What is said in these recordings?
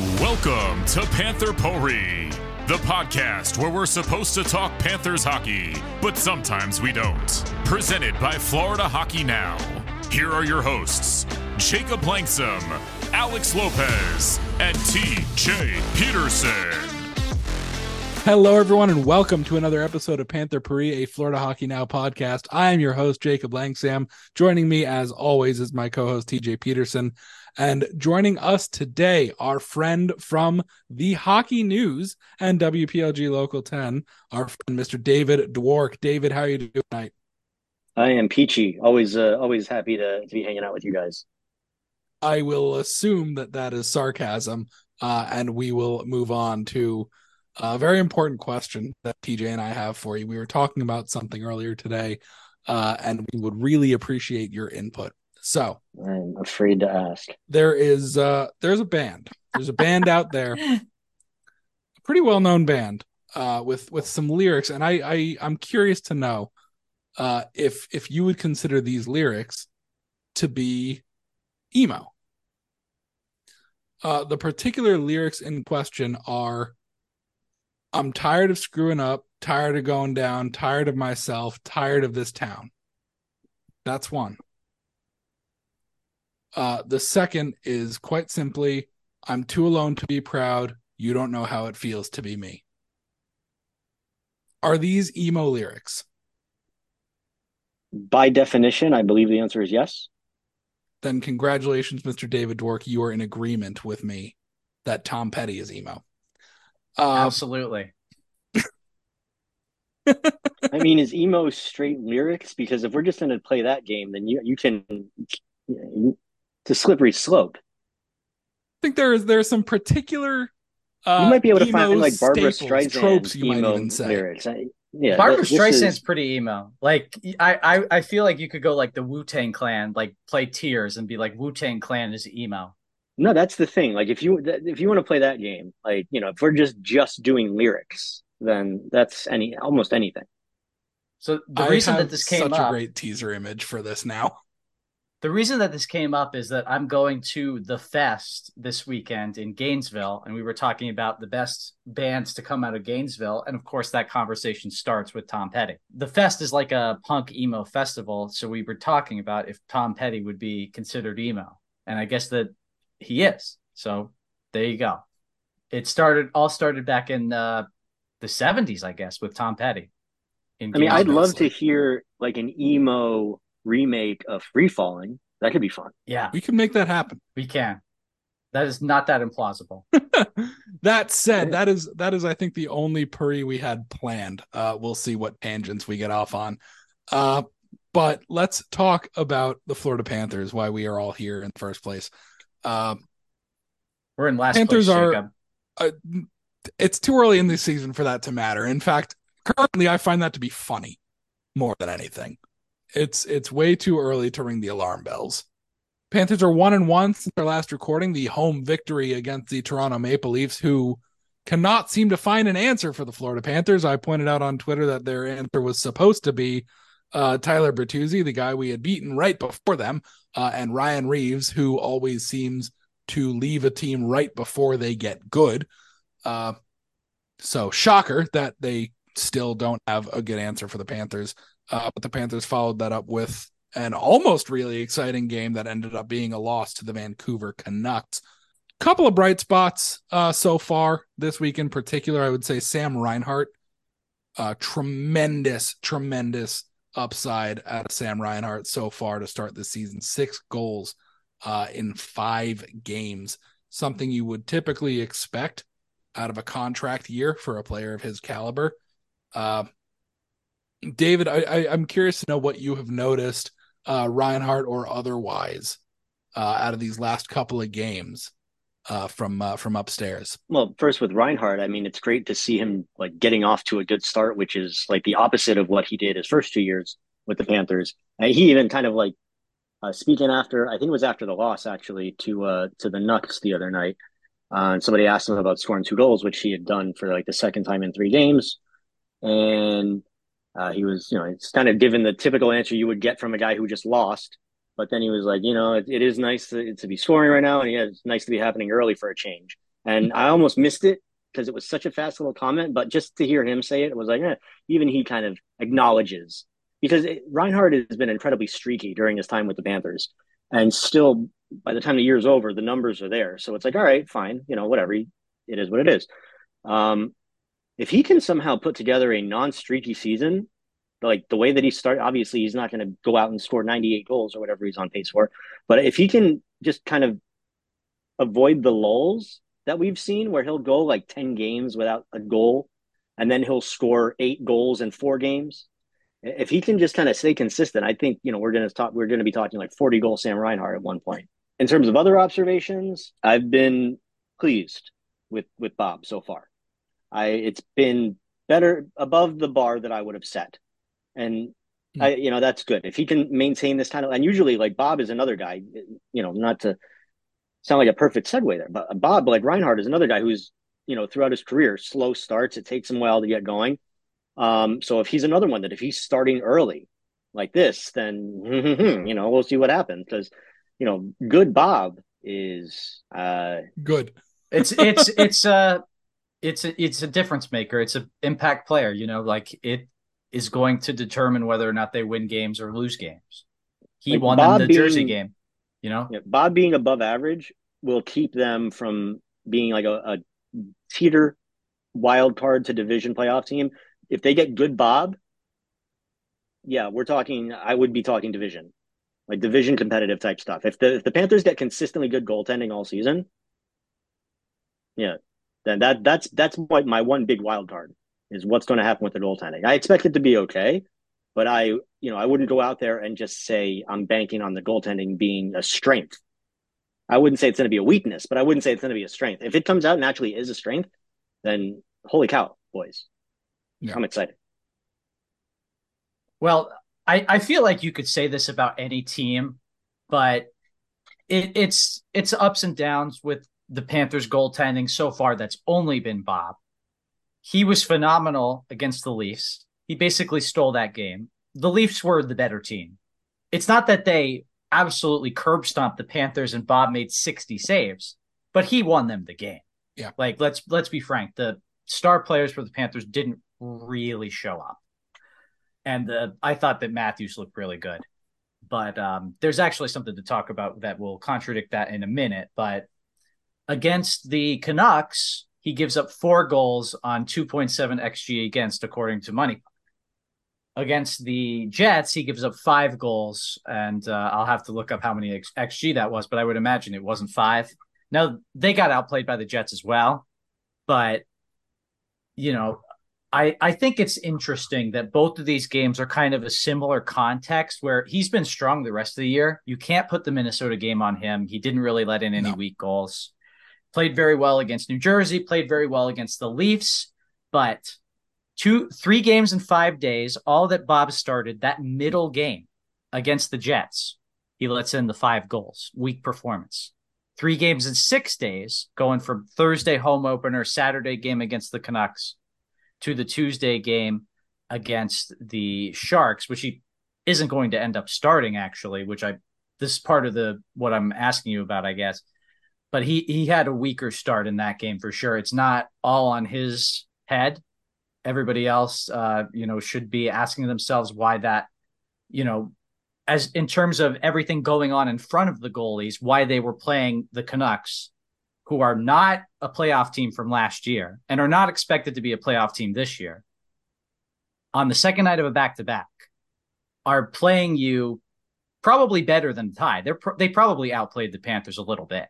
Welcome to Panther Potpourri, the podcast where we're supposed to talk Panthers hockey, but sometimes we don't. Presented by Florida Hockey Now. Here are your hosts, Jacob Langsam, Alex Lopez, and TJ Peterson. Hello, everyone, and welcome to another episode of Panther Potpourri, a Florida Hockey Now podcast. I am your host, Jacob Langsam. Joining me, as always, is my co host, TJ Peterson. And joining us today, our friend from the Hockey News and WPLG Local 10, our friend, Mr. David Dwork. David, how are you doing tonight? I am peachy. Always, uh, always happy to, to be hanging out with you guys. I will assume that that is sarcasm, uh, and we will move on to a very important question that TJ and I have for you. We were talking about something earlier today, uh, and we would really appreciate your input. So I'm afraid to ask. There is uh there's a band. There's a band out there, a pretty well known band, uh, with with some lyrics, and I I I'm curious to know uh if if you would consider these lyrics to be emo. Uh, the particular lyrics in question are I'm tired of screwing up, tired of going down, tired of myself, tired of this town. That's one. Uh, the second is quite simply, I'm too alone to be proud. You don't know how it feels to be me. Are these emo lyrics? By definition, I believe the answer is yes. Then congratulations, Mr. David Dwork. You are in agreement with me that Tom Petty is emo. Uh, Absolutely. I mean, is emo straight lyrics? Because if we're just going to play that game, then you you can you, it's a slippery slope. I think there is there's some particular uh, you might be able to find like Barbra Streisand tropes you might even say. lyrics. I, yeah, Barbra Streisand's is... pretty emo. Like I, I, I feel like you could go like the Wu Tang Clan, like play Tears and be like Wu Tang Clan is emo. No, that's the thing. Like if you if you want to play that game, like you know, if we're just just doing lyrics, then that's any almost anything. So the I reason that this came such up, a great teaser image for this now. The reason that this came up is that I'm going to the fest this weekend in Gainesville, and we were talking about the best bands to come out of Gainesville. And of course, that conversation starts with Tom Petty. The fest is like a punk emo festival. So we were talking about if Tom Petty would be considered emo. And I guess that he is. So there you go. It started, all started back in uh, the 70s, I guess, with Tom Petty. I mean, I'd love to hear like an emo remake of Free Falling. That could be fun. Yeah. We can make that happen. We can. That is not that implausible. that said, that is that is I think the only Potpourri we had planned. Uh we'll see what tangents we get off on. Uh but let's talk about the Florida Panthers, why we are all here in the first place. Uh, We're in last Panthers place, are uh, it's too early in the season for that to matter. In fact, currently I find that to be funny more than anything. It's it's way too early to ring the alarm bells. Panthers are one and one since their last recording, the home victory against the Toronto Maple Leafs, who cannot seem to find an answer for the Florida Panthers. I pointed out on Twitter that their answer was supposed to be uh, Tyler Bertuzzi, the guy we had beaten right before them, uh, and Ryan Reaves, who always seems to leave a team right before they get good. Uh, so shocker that they still don't have a good answer for the Panthers. Uh, but the Panthers followed that up with an almost really exciting game that ended up being a loss to the Vancouver Canucks. Couple of bright spots uh, so far this week in particular. I would say Sam Reinhart, uh, tremendous, tremendous upside out of Sam Reinhart so far to start the season. Six goals uh, in five games, something you would typically expect out of a contract year for a player of his caliber. Uh, David, I, I am curious to know what you have noticed, uh, Reinhart or otherwise, uh, out of these last couple of games uh, from uh, from upstairs. Well, first with Reinhart, I mean, it's great to see him like getting off to a good start, which is like the opposite of what he did his first two years with the Panthers. And he even kind of like uh, speaking after, I think it was after the loss actually to uh, to the Nucks the other night. Uh, and somebody asked him about scoring two goals, which he had done for like the second time in three games. And uh, he was, you know, it's kind of given the typical answer you would get from a guy who just lost. But then he was like, you know, it, it is nice to, to, be scoring right now, and yeah, it's nice to be happening early for a change. And I almost missed it because it was such a fast little comment, but just to hear him say it, it was like, eh, even he kind of acknowledges because it, Reinhart has been incredibly streaky during his time with the Panthers. And still, by the time the year's over, the numbers are there. So it's like, all right, fine, you know, whatever. It is what it is. Um, if he can somehow put together a non-streaky season, like the way that he started, obviously he's not going to go out and score 98 goals or whatever he's on pace for. But if he can just kind of avoid the lulls that we've seen where he'll go like 10 games without a goal and then he'll score eight goals in four games. If he can just kind of stay consistent, I think, you know, we're going to talk, we're going to be talking like 40 goal Sam Reinhart at one point. In terms of other observations, I've been pleased with, with Bob so far. I, it's been better above the bar that I would have set. And hmm. I, you know, that's good. If he can maintain this kind of, and usually like Bob is another guy, you know, not to sound like a perfect segue there. But Bob, like Reinhart is another guy who's you know throughout his career slow starts. It takes him a while to get going. Um, so if he's another one that if he's starting early like this, then you know we'll see what happens because you know good Bob is uh good. It's it's it's uh it's a it's a difference maker. It's an impact player. You know, like it is going to determine whether or not they win games or lose games. He like won Bob them the being, Jersey game. You know, yeah, Bob being above average will keep them from being like a, a teeter wild card to division playoff team. If they get good Bob, yeah, we're talking. I would be talking division, like division competitive type stuff. If the if the Panthers get consistently good goaltending all season, yeah, then that that's that's my my one big wild card is what's going to happen with the goaltending. I expect it to be okay, but I, you know, I wouldn't go out there and just say I'm banking on the goaltending being a strength. I wouldn't say it's going to be a weakness, but I wouldn't say it's going to be a strength. If it comes out and actually is a strength, then holy cow, boys. Yeah. I'm excited. Well, I, I feel like you could say this about any team, but it, it's it's ups and downs with the Panthers goaltending so far that's only been Bob. He was phenomenal against the Leafs he basically stole that game. The Leafs were the better team. It's not that they absolutely curb stomped the Panthers and Bob made 60 saves, but he won them the game. Yeah. Like let's let's be frank, the star players for the Panthers didn't really show up. And I thought that Matthews looked really good. But um, there's actually something to talk about that will contradict that in a minute. But against the Canucks, he gives up four goals on 2.7 xG against, according to Money against the Jets, he gives up five goals, and uh, I'll have to look up how many xG that was, but I would imagine it wasn't five. Now they got outplayed by the Jets as well, but you know, I I think it's interesting that both of these games are kind of a similar context where he's been strong the rest of the year. You can't put the Minnesota game on him. He didn't really let in any no. weak goals. Played very well against New Jersey. Played very well against the Leafs, but two three games in five days all that bob started that middle game against the jets he lets in the five goals weak performance three games in six days going from thursday home opener saturday game against the canucks to the tuesday game against the sharks which he isn't going to end up starting actually which i this is part of the what i'm asking you about i guess but he he had a weaker start in that game for sure. It's not all on his head. Everybody else, uh, you know, should be asking themselves why that, you know, as in terms of everything going on in front of the goalies, why they were playing the Canucks, who are not a playoff team from last year and are not expected to be a playoff team this year, on the second night of a back to back, are playing you probably better than the tie. They're they probably outplayed the Panthers a little bit,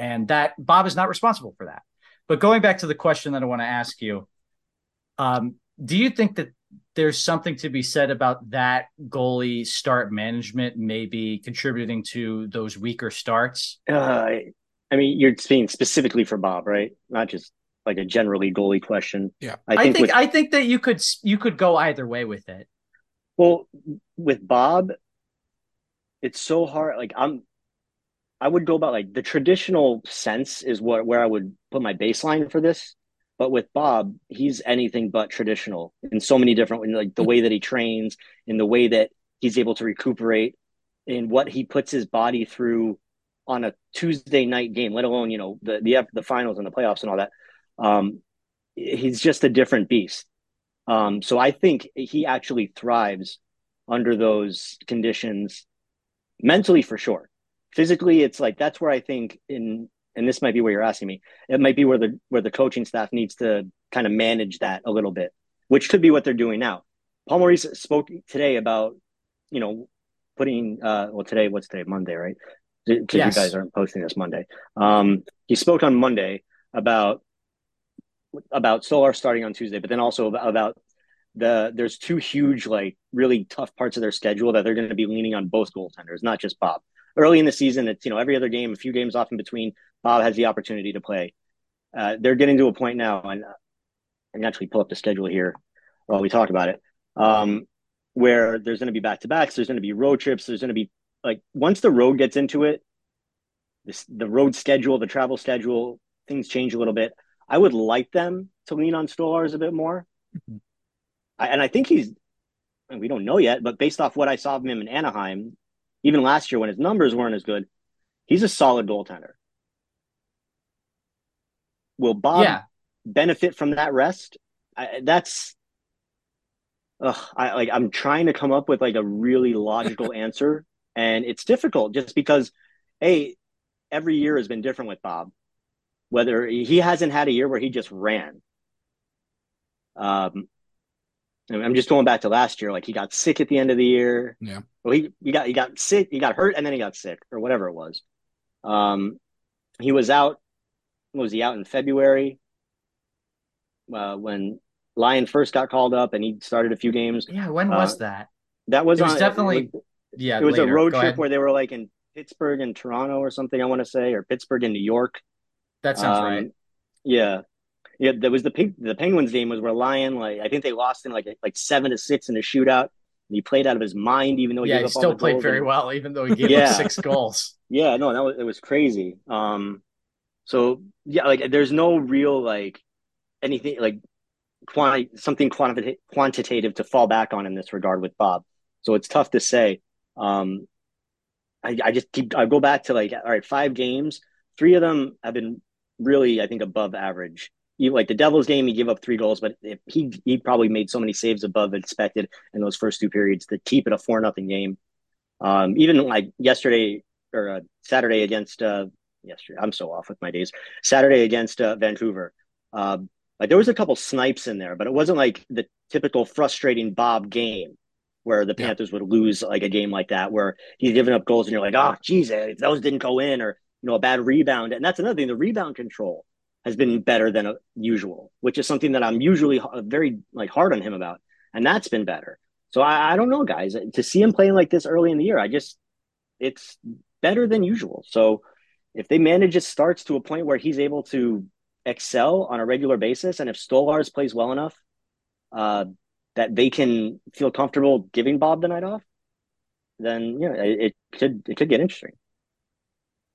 and that Bob is not responsible for that. But going back to the question that I want to ask you, um, do you think that there's something to be said about that goalie start management maybe contributing to those weaker starts? Uh, I mean, you're speaking specifically for Bob, right? Not just like a generally goalie question. Yeah, I think I think, with, I think that you could you could go either way with it. Well, with Bob, it's so hard. Like I'm, I would go about like the traditional sense is what where I would put my baseline for this. But with Bob, he's anything but traditional in so many different like the way that he trains, in the way that he's able to recuperate, in what he puts his body through on a Tuesday night game, let alone you know the the the finals and the playoffs and all that. Um, he's just a different beast. Um, so I think he actually thrives under those conditions mentally for sure. Physically, it's like that's where I think in and this might be where you're asking me. It might be where the where the coaching staff needs to kind of manage that a little bit, which could be what they're doing now. Paul Maurice spoke today about, you know, putting uh well today what's today Monday right because yes. you guys aren't posting this Monday. Um, he spoke on Monday about about Stolarz starting on Tuesday, but then also about, about the there's two huge like really tough parts of their schedule that they're going to be leaning on both goaltenders, not just Bob. Early in the season, it's you know every other game, a few games off in between. Bob has the opportunity to play. Uh, they're getting to a point now, and I can actually pull up the schedule here while we talk about it, um, where there's going to be back to backs, there's going to be road trips, there's going to be like once the road gets into it, this, the road schedule, the travel schedule, things change a little bit. I would like them to lean on Stolarz a bit more. Mm-hmm. I, and I think he's, we don't know yet, but based off what I saw of him in Anaheim, even last year when his numbers weren't as good, he's a solid goaltender. Will Bob yeah. benefit from that rest? I, that's ugh, I like I'm trying to come up with like a really logical answer, and it's difficult just because, hey, every year has been different with Bob. Whether he hasn't had a year where he just ran. Um, I'm just going back to last year. Like he got sick at the end of the year. Yeah. Well, he, he got he got sick. He got hurt, and then he got sick, or whatever it was. Um, he was out. Was he out in February? Uh, when Lyon first got called up, and he started a few games. Yeah. When was uh, that? That was, was on, definitely. It was, yeah. It was later. a road Go trip ahead. where they were like in Pittsburgh and Toronto or something. I want to say, or Pittsburgh and New York. That sounds um, right. Yeah. Yeah, there was the pink, the Penguins game was where Lyon like I think they lost in like like seven to six in a shootout. And he played out of his mind, even though he yeah, he still played very and, well, even though he gave yeah. up six goals. Yeah, no, that was it was crazy. Um, so yeah, like there's no real like anything like quanti- something quanti- quantitative to fall back on in this regard with Bob. So it's tough to say. Um, I, I just keep I go back to like all right, five games, three of them have been really I think above average like the Devils game, he gave up three goals, but he he probably made so many saves above expected in those first two periods to keep it a four nothing game. Um, even like yesterday or uh, Saturday against uh, yesterday, I'm so off with my days. Saturday against uh, Vancouver, uh, like there was a couple snipes in there, but it wasn't like the typical frustrating Bob game where the Panthers would lose like a game like that, where he's giving up goals and you're like, oh, geez, if those didn't go in, or you know, a bad rebound, and that's another thing, the rebound control has been better than usual, which is something that I'm usually very like hard on him about, and that's been better. So I, I don't know, guys. To see him playing like this early in the year, I just it's better than usual. So if they manage it starts to a point where he's able to excel on a regular basis, and if Stolarz plays well enough, uh, that they can feel comfortable giving Bob the night off, then yeah, it, it could it could get interesting.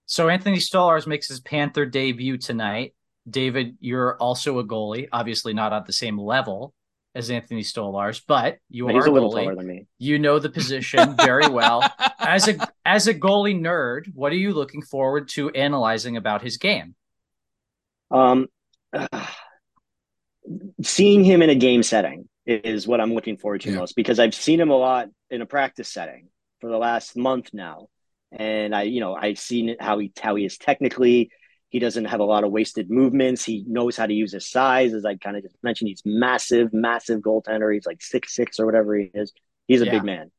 So Anthony Stolarz makes his Panther debut tonight. David, you're also a goalie, obviously not at the same level as Anthony Stolarz, but you but are a, a goalie. You know the position very well. as a as a goalie nerd, what are you looking forward to analyzing about his game? Um, uh, seeing him in a game setting is what I'm looking forward to yeah. most because I've seen him a lot in a practice setting for the last month now, and I, you know, I've seen how he how he is technically he doesn't have a lot of wasted movements. He knows how to use his size, as I kind of just mentioned. He's massive, massive goaltender. He's like six six or whatever he is. He's a yeah. big man.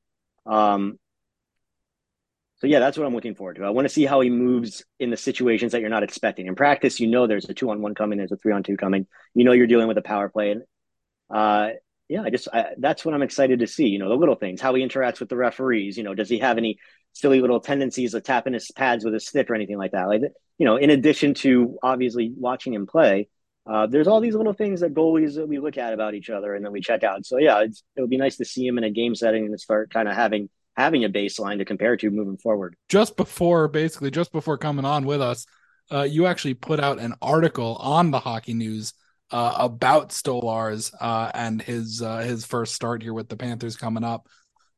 Um, so yeah, that's what I'm looking forward to. I want to see how he moves in the situations that you're not expecting. In practice, you know there's a two on one coming, there's a three on two coming. You know you're dealing with a power play, and uh, yeah, I just I, that's what I'm excited to see. You know the little things, how he interacts with the referees. You know, does he have any silly little tendencies of tapping his pads with his stick or anything like that? Like you know, in addition to obviously watching him play, uh, there's all these little things that goalies that we look at about each other and then we check out. So yeah, it would be nice to see him in a game setting and start kind of having having a baseline to compare to moving forward. Just before, basically, just before coming on with us, uh, you actually put out an article on the Hockey News uh, about Stolarz uh, and his uh, his first start here with the Panthers coming up.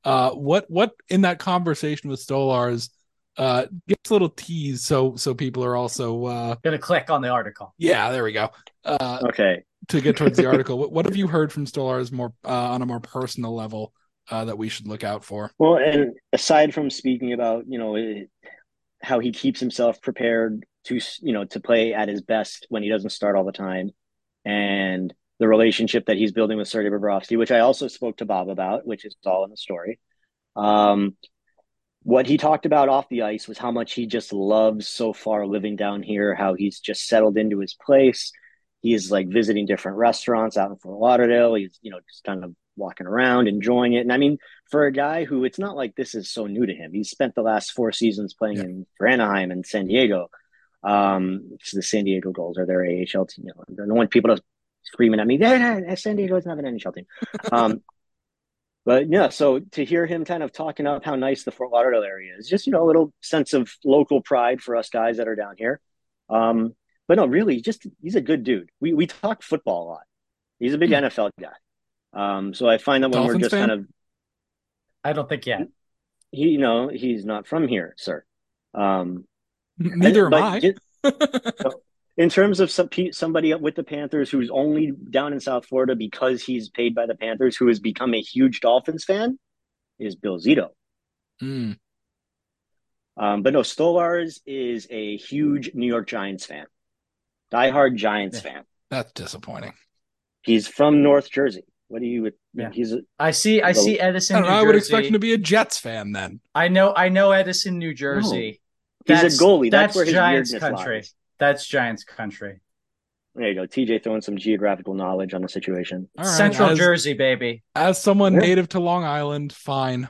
Uh, what what in that conversation with Stolarz Uh, give us a little tease so so people are also uh Gonna click on the article. yeah there we go. Uh, Okay. to get towards the article, what, what have you heard from Stolarz more uh, on a more personal level uh, that we should look out for? Well, and aside from speaking about, you know, it, how he keeps himself prepared to, you know, to play at his best when he doesn't start all the time, and the relationship that he's building with Sergei Bobrovsky, which I also spoke to Bob about, which is all in the story. Um, what he talked about off the ice was how much he just loves so far living down here, how he's just settled into his place. He's like visiting different restaurants out in Fort Lauderdale. He's, you know, just kind of walking around, enjoying it. And I mean, for a guy who it's not like this is so new to him, he's spent the last four seasons playing Yeah. in for Anaheim and San Diego. Um, it's the San Diego Gulls are their AHL team. You know, I don't want people to screaming at me, "Yeah, San Diego doesn't have an NHL team. Um, but yeah, so to hear him kind of talking up how nice the Fort Lauderdale area is, just you know, a little sense of local pride for us guys that are down here. Um, but no, really, just he's a good dude. We we talk football a lot. He's a big Hmm. NFL guy. Um, so I find that when we're just fan? kind of I don't think yet. he, you know, he's not from here, sir. Um, Neither am but I. ju- in terms of some pe- somebody with the Panthers who's only down in South Florida because he's paid by the Panthers, who has become a huge Dolphins fan, is Bill Zito. Mm, Um, but no, Stolarz is a huge New York Giants fan, diehard Giants Yeah. fan. that's disappointing. He's from North Jersey. What do you? Yeah. He's a, I see. I Well, see Edison. I, know, New I would Jersey. expect him to be a Jets fan then. I know. I know Edison, New Jersey. He's That's- a goalie. That's, that's where his Giants weirdness country. lies. That's Giants country. There you go. TJ throwing some geographical knowledge on the situation. All right, Central as, Jersey, baby. as someone Yeah. native to Long Island, fine.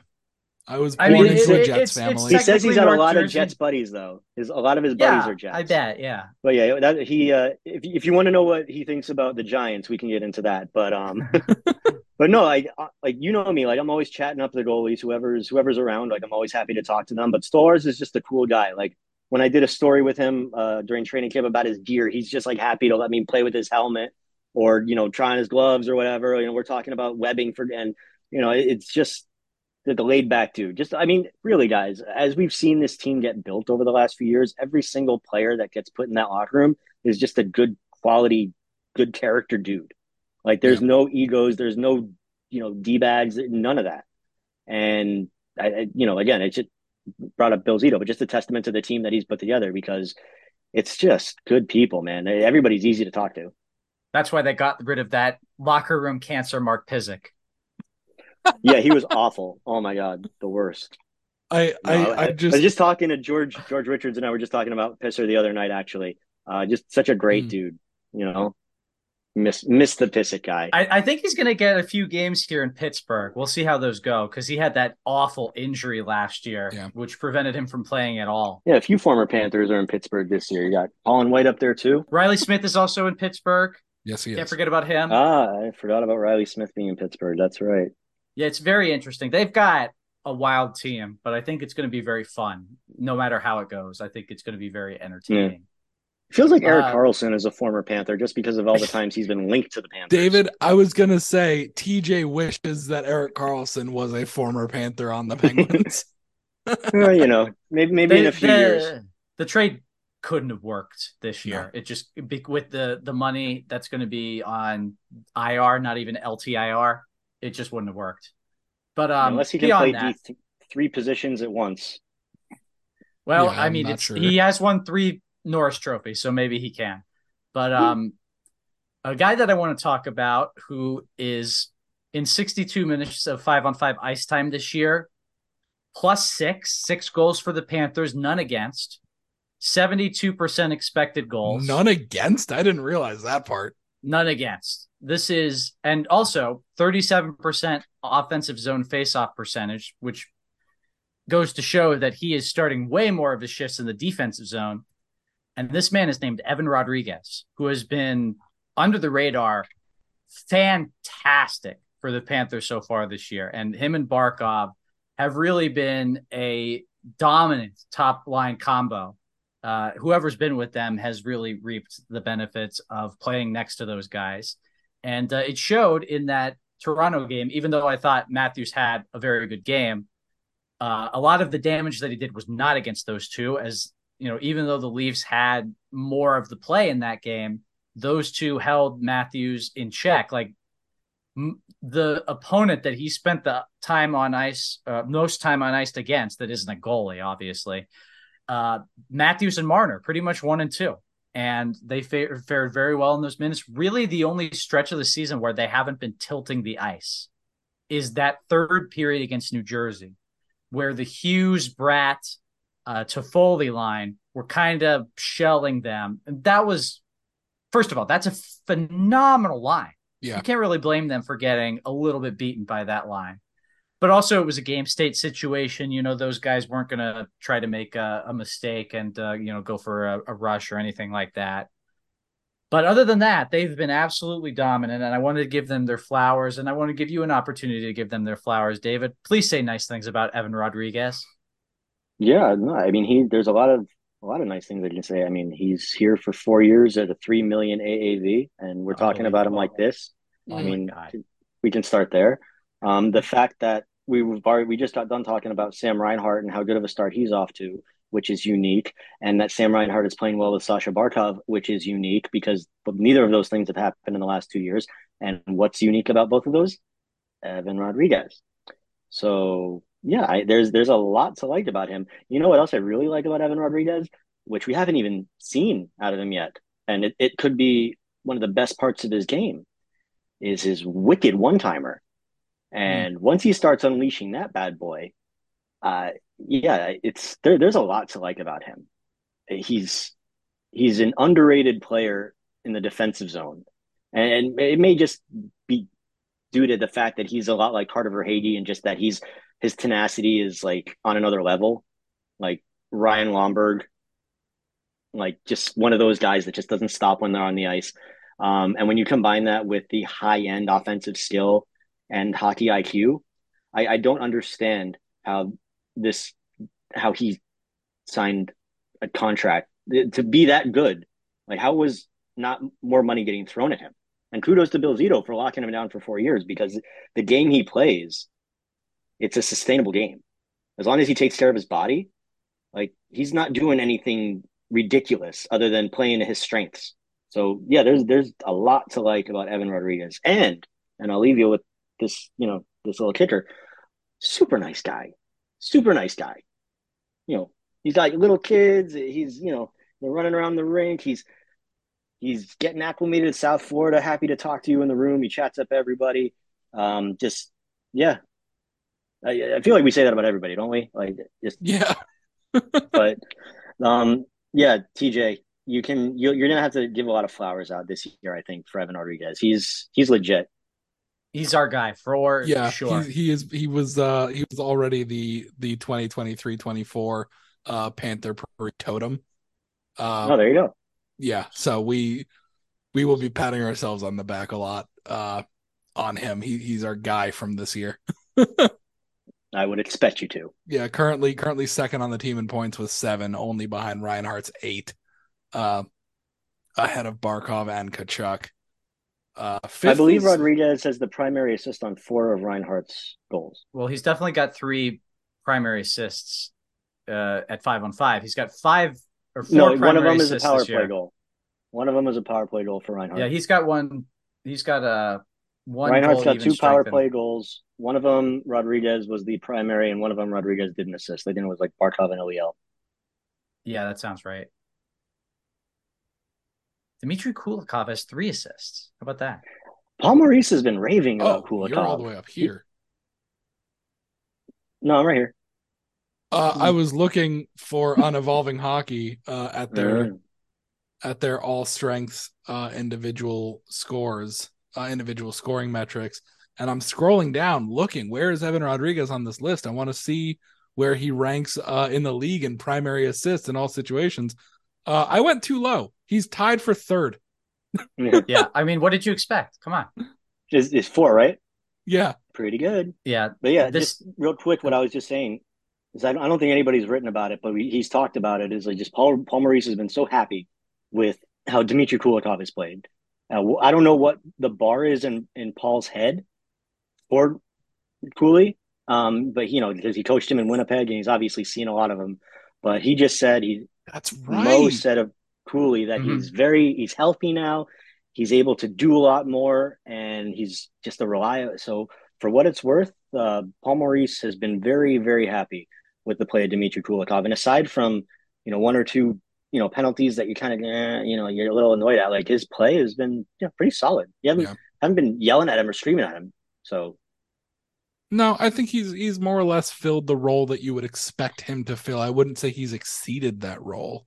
I was I born mean, into it- a it- Jets it's- it's family. He says he's Technically got a North lot of Jersey. Jets buddies, though. His a lot of his buddies Yeah, are Jets. I bet. Yeah. But yeah, that he uh if if you want to know what he thinks about the Giants, we can get into that. But um but no, I I- like you know me, like I'm always chatting up the goalies, whoever's whoever's around, like I'm always happy to talk to them. But Stars is just a cool guy. Like when I did a story with him uh during training camp about his gear, he's just like happy to let me play with his helmet or you know, trying his gloves or whatever. You know, we're talking about webbing for and you know, it- it's just the, laid back dude. Just, I mean, really, guys, as we've seen this team get built over the last few years, every single player that gets put in that locker room is just a good quality, good character dude. Like, there's no egos, there's no, you know, d bags, none of that. And I, I, you know, again, it just brought up Bill Zito, but just a testament to the team that he's put together because it's just good people, man. Everybody's easy to talk to. That's why they got rid of that locker room cancer, Marc Pysyk. Yeah, he was awful. Oh my god, the worst. I, I, No, I, I just, was just talking to George George Richards and I were just talking about Pysyk the other night. Actually, uh, just such a great Mm. dude. You know, miss miss the Pysyk guy. I, I think he's going to get a few games here in Pittsburgh. We'll see how those go because he had that awful injury last year, Yeah. which prevented him from playing at all. yeah, a few former Panthers are in Pittsburgh this year. You got Colin White up there too. Reilly Smith is also in Pittsburgh. yes, he Can't is. forget about him. Ah, I forgot about Reilly Smith being in Pittsburgh. That's right. Yeah, it's very interesting. They've got a wild team, but I think it's going to be very fun no matter how it goes. I think it's going to be very entertaining. It feels like Erik Uh, Karlsson is a former Panther just because of all the times he's been linked to the Panthers. David, I was gonna say TJ wishes that Erik Karlsson was a former Panther on the Penguins. Well, you know, maybe maybe They- in a few the, years. the trade couldn't have worked this No. year. It just be- with the the money that's going to be on IR, not even LTIR, it just wouldn't have worked. But um, Unless he can play that, D- th- three positions at once. well, Yeah, I mean, it's, sure. he has won three Norris trophies, so maybe he can. But Hmm. um, a guy that I want to talk about who is in 62 minutes of five on five ice time this year, plus six, six goals for the Panthers, none against, 72% expected goals. None against. I didn't realize that part. None against. This is, and also 37% offensive zone faceoff percentage, which goes to show that he is starting way more of his shifts in the defensive zone. And this man is named Evan Rodrigues, who has been under the radar, fantastic for the Panthers so far this year. And him and Barkov have really been a dominant top line combo. Uh, whoever's been with them has really reaped the benefits of playing next to those guys. And uh, it showed in that Toronto game, even though I thought Matthews had a very good game, Uh, a lot of the damage that he did was not against those two, as you know, even though the Leafs had more of the play in that game, those two held Matthews in check. Like m- the opponent that he spent the time on ice, uh, most time on ice against, that isn't a goalie, obviously. Uh, Matthews and Marner, pretty much one and two. And they fared, fared very well in those minutes. Really, the only stretch of the season where they haven't been tilting the ice is that third period against New Jersey, where the Hughes, Bratt, uh, Toffoli line were kind of shelling them. And that was, first of all, that's a phenomenal line. Yeah. You can't really blame them for getting a little bit beaten by that line. But also, it was a game state situation. You know, those guys weren't going to try to make a, a mistake and, uh, you know, go for a, a rush or anything like that. But other than that, they've been absolutely dominant, and I wanted to give them their flowers, and I want to give you an opportunity to give them their flowers, David. Please say nice things about Evan Rodrigues. Yeah, no, I mean he. There's a lot of a lot of nice things I can say. I mean he's here for four years at a three million AAV, and we're talking about him like this. Oh I mean, God. we can start there. Um, the fact that we already we just got done talking about Sam Reinhart and how good of a start he's off to, which is unique, and that Sam Reinhart is playing well with Sasha Barkov, which is unique because neither of those things have happened in the last two years. And what's unique about both of those? Evan Rodrigues. So yeah, I, there's there's a lot to like about him. You know what else I really like about Evan Rodrigues, which we haven't even seen out of him yet, and it, it could be one of the best parts of his game, is his wicked one timer. And once he starts unleashing that bad boy, uh, yeah, it's there. There's a lot to like about him. He's he's an underrated player in the defensive zone, and it may just be due to the fact that he's a lot like Carter Verhaeghe and just that he's his tenacity is like on another level, like Ryan Lomberg, like just one of those guys that just doesn't stop when they're on the ice. Um, and when you combine that with the high end offensive skill and hockey IQ, I, I don't understand how this how he signed a contract to be that good. Like how was not more money getting thrown at him? And kudos to Bill Zito for locking him down for four years because the game he plays, it's a sustainable game. As long as he takes care of his body, like he's not doing anything ridiculous other than playing to his strengths. So yeah, there's there's a lot to like about Evan Rodrigues. And and I'll leave you with this, you know, this little kicker. Super nice guy. Super nice guy. You know, he's got little kids. He's, you know, they're running around the rink. He's he's getting acclimated to South Florida, happy to talk to you in the room. He chats up everybody. Um, just yeah. I, I feel like we say that about everybody, don't we? Like just Yeah. but um yeah, TJ, you can you you're gonna have to give a lot of flowers out this year, I think, for Evan Rodrigues. He's he's legit. He's our guy for yeah, sure. He, he is. He was. Uh, he was already the the 2023-24 uh Panther Prairie totem. Uh, oh, there you go. yeah. So we we will be patting ourselves on the back a lot uh on him. He he's our guy from this year. I would expect you to. Yeah, currently currently second on the team in points with seven, only behind Reinhart's eight, uh, ahead of Barkov and Tkachuk. Uh, I believe is- Rodrigues has the primary assist on four of Reinhart's goals. Well, he's definitely got three primary assists uh, at five on five. He's got five or four No, one of them is a power play goal. One of them is a power play goal for Reinhart. Yeah, he's got one. He's got a one. Reinhart's goal got two power play in- goals. One of them Rodrigues was the primary, and one of them Rodrigues didn't assist. I think it was like Barkov and Eliel. Yeah, that sounds right. Dmitry Kulikov has three assists. How about that? Paul Maurice has been raving Oh, about Kulikov. you're all the way up here. No, I'm right here. Uh, I was looking for on evolving hockey uh, at their Mm. at their all strengths uh, individual scores, uh, individual scoring metrics, and I'm scrolling down looking where is Evan Rodrigues on this list. I want to see where he ranks uh, in the league in primary assists in all situations. Uh, I went too low. He's tied for third. Yeah. Yeah, I mean, what did you expect? Come on. It's, it's four, right? Yeah, Pretty good. Yeah, But yeah, This- just real quick, what I was just saying is I don't, I don't think anybody's written about it, but we, he's talked about it. Is like just Paul Paul Maurice has been so happy with how Dmitry Kulikov has played. Uh, I don't know what the bar is in in Paul's head or Cooley, Um, but you know, because he coached him in Winnipeg and he's obviously seen a lot of him. But he just said he that's right. Mo said of Cooley that mm-hmm. he's very he's healthy now. He's able to do a lot more, and he's just a reliable. So for what it's worth, uh, Paul Maurice has been very very happy with the play of Dmitry Kulikov. And aside from you know one or two you know penalties that you kind of eh, you know you're a little annoyed at, like his play has been you know, pretty solid. You haven't yeah. haven't been yelling at him or screaming at him. So no, I think he's he's more or less filled the role that you would expect him to fill. I wouldn't say he's exceeded that role.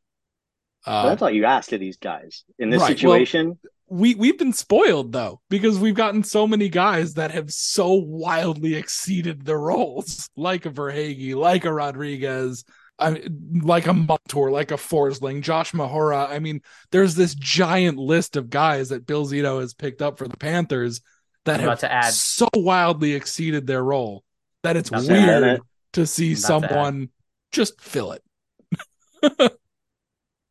Uh, that's all you ask of these guys in this right, situation. Well, we we've been spoiled though because we've gotten so many guys that have so wildly exceeded their roles, like a Verhaeghe, like a Rodrigues, I like a Montour, like a Forsling, Josh Mahura. I mean, there's this giant list of guys that Bill Zito has picked up for the Panthers that have to add. so wildly exceeded their role that it's Not weird to, to see someone to just fill it.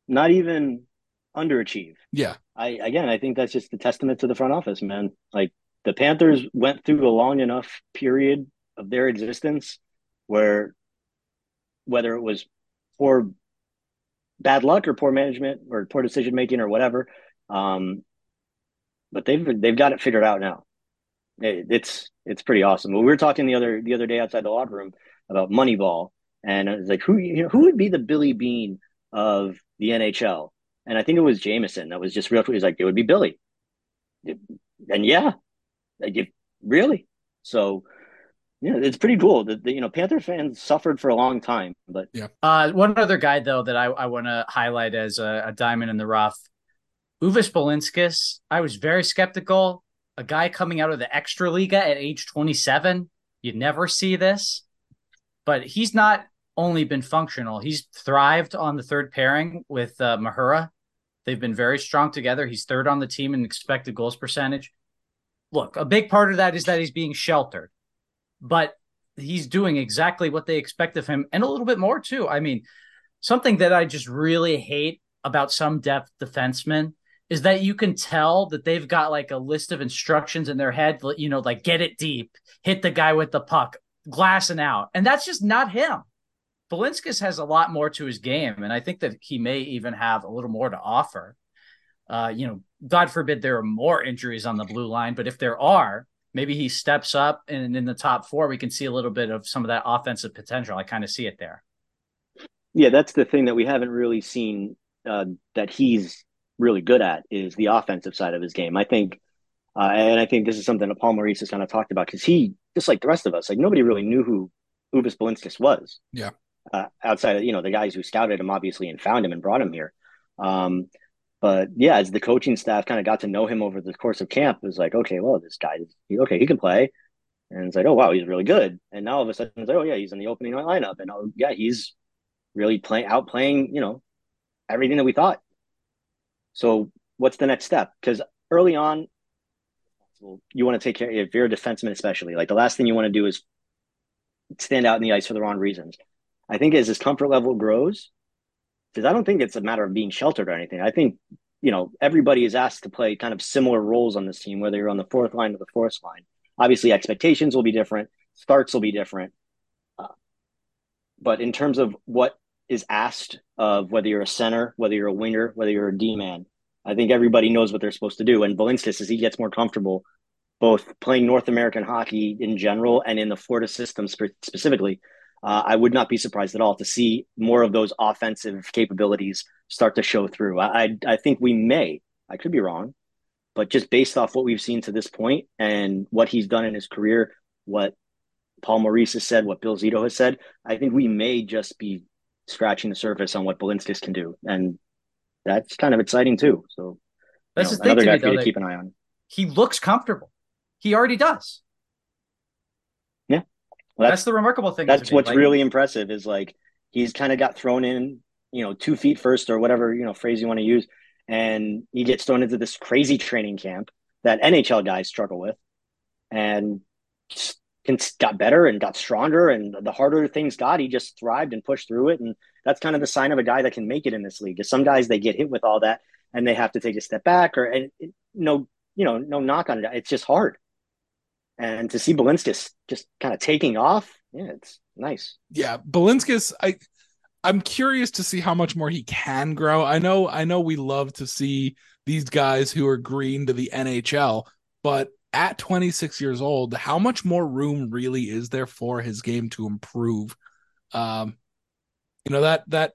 Not even underachieve. Yeah. I again, I think that's just the testament to the front office, man. Like the Panthers went through a long enough period of their existence where whether it was poor bad luck or poor management or poor decision making or whatever, um, but they've they've got it figured out now it, it's it's pretty awesome. Well, we were talking the other the other day outside the locker room about Moneyball, and I was like, who you know, who would be the Billy Beane of the NHL? And I think it was Jameson that was just real. He's like, it would be Billy. And yeah, like, really. So yeah, it's pretty cool. The, the, you know Panther fans suffered for a long time, but yeah. Uh, one other guy though that I, I want to highlight as a, a, diamond in the rough, Uvis Balinskis. I was very skeptical a guy coming out of the Extraliga at age 27. You'd never see this, but he's not only been functional, he's thrived on the third pairing with uh, Mahura. They've been very strong together. He's third on the team in expected goals percentage. Look, a big part of that is that he's being sheltered, but he's doing exactly what they expect of him and a little bit more too. I mean, something that I just really hate about some depth defensemen is that you can tell that they've got like a list of instructions in their head, you know, like get it deep, hit the guy with the puck, glassing out. And that's just not him. Balinskis has a lot more to his game, and I think that he may even have a little more to offer. Uh, you know, God forbid there are more injuries on the blue line, but if there are, maybe he steps up and in the top four, we can see a little bit of some of that offensive potential. I kind of see it there. Yeah, that's the thing that we haven't really seen uh, that he's really good at is the offensive side of his game. I think, uh, and I think this is something that Paul Maurice has kind of talked about because he, just like the rest of us, like nobody really knew who Uvis Balinskis was. Yeah. Uh, outside of you know the guys who scouted him obviously and found him and brought him here. Um, but yeah, as the coaching staff kind of got to know him over the course of camp, it was like, okay, well, this guy, he, okay, he can play, and it's like, oh wow, he's really good. And now all of a sudden, it's like, oh yeah, he's in the opening lineup, and oh yeah, he's really playing outplaying, you know, everything that we thought so what's the next step? Because early on, you want to take care if you're a defenseman, especially like the last thing you want to do is stand out in the ice for the wrong reasons. I think as his comfort level grows, because I don't think it's a matter of being sheltered or anything. I think you know everybody is asked to play kind of similar roles on this team, whether you're on the fourth line or the fourth line. Obviously, expectations will be different, starts will be different, uh, but in terms of what is asked of whether you're a center, whether you're a winger, whether you're a D man. I think everybody knows what they're supposed to do. And Balinskis, as he gets more comfortable, both playing North American hockey in general and in the Florida system spe- specifically, uh, I would not be surprised at all to see more of those offensive capabilities start to show through. I, I, I think we may, I could be wrong, but just based off what we've seen to this point and what he's done in his career, what Paul Maurice has said, what Bill Zito has said, I think we may just be scratching the surface on what Balinskis can do, and that's kind of exciting too. So that's you know, another guy for you to keep an eye on. He looks comfortable. He already does. Yeah, well, that's, that's, the remarkable thing. That's what's like, really impressive is like he's kind of got thrown in, you know, two feet first or whatever you know phrase you want to use, and he gets thrown into this crazy training camp that NHL guys struggle with, and got better and got stronger and the harder things got he just thrived and pushed through it and that's kind of the sign of a guy that can make it in this league because some guys they get hit with all that and they have to take a step back or and no you know no knock on it it's just hard And to see Balinskis just kind of taking off, yeah, it's nice. Yeah, Balinskis, I I'm curious to see how much more he can grow. I know I know we love to see these guys who are green to the NHL, but at 26 years old, how much more room really is there for his game to improve? Um, you know that that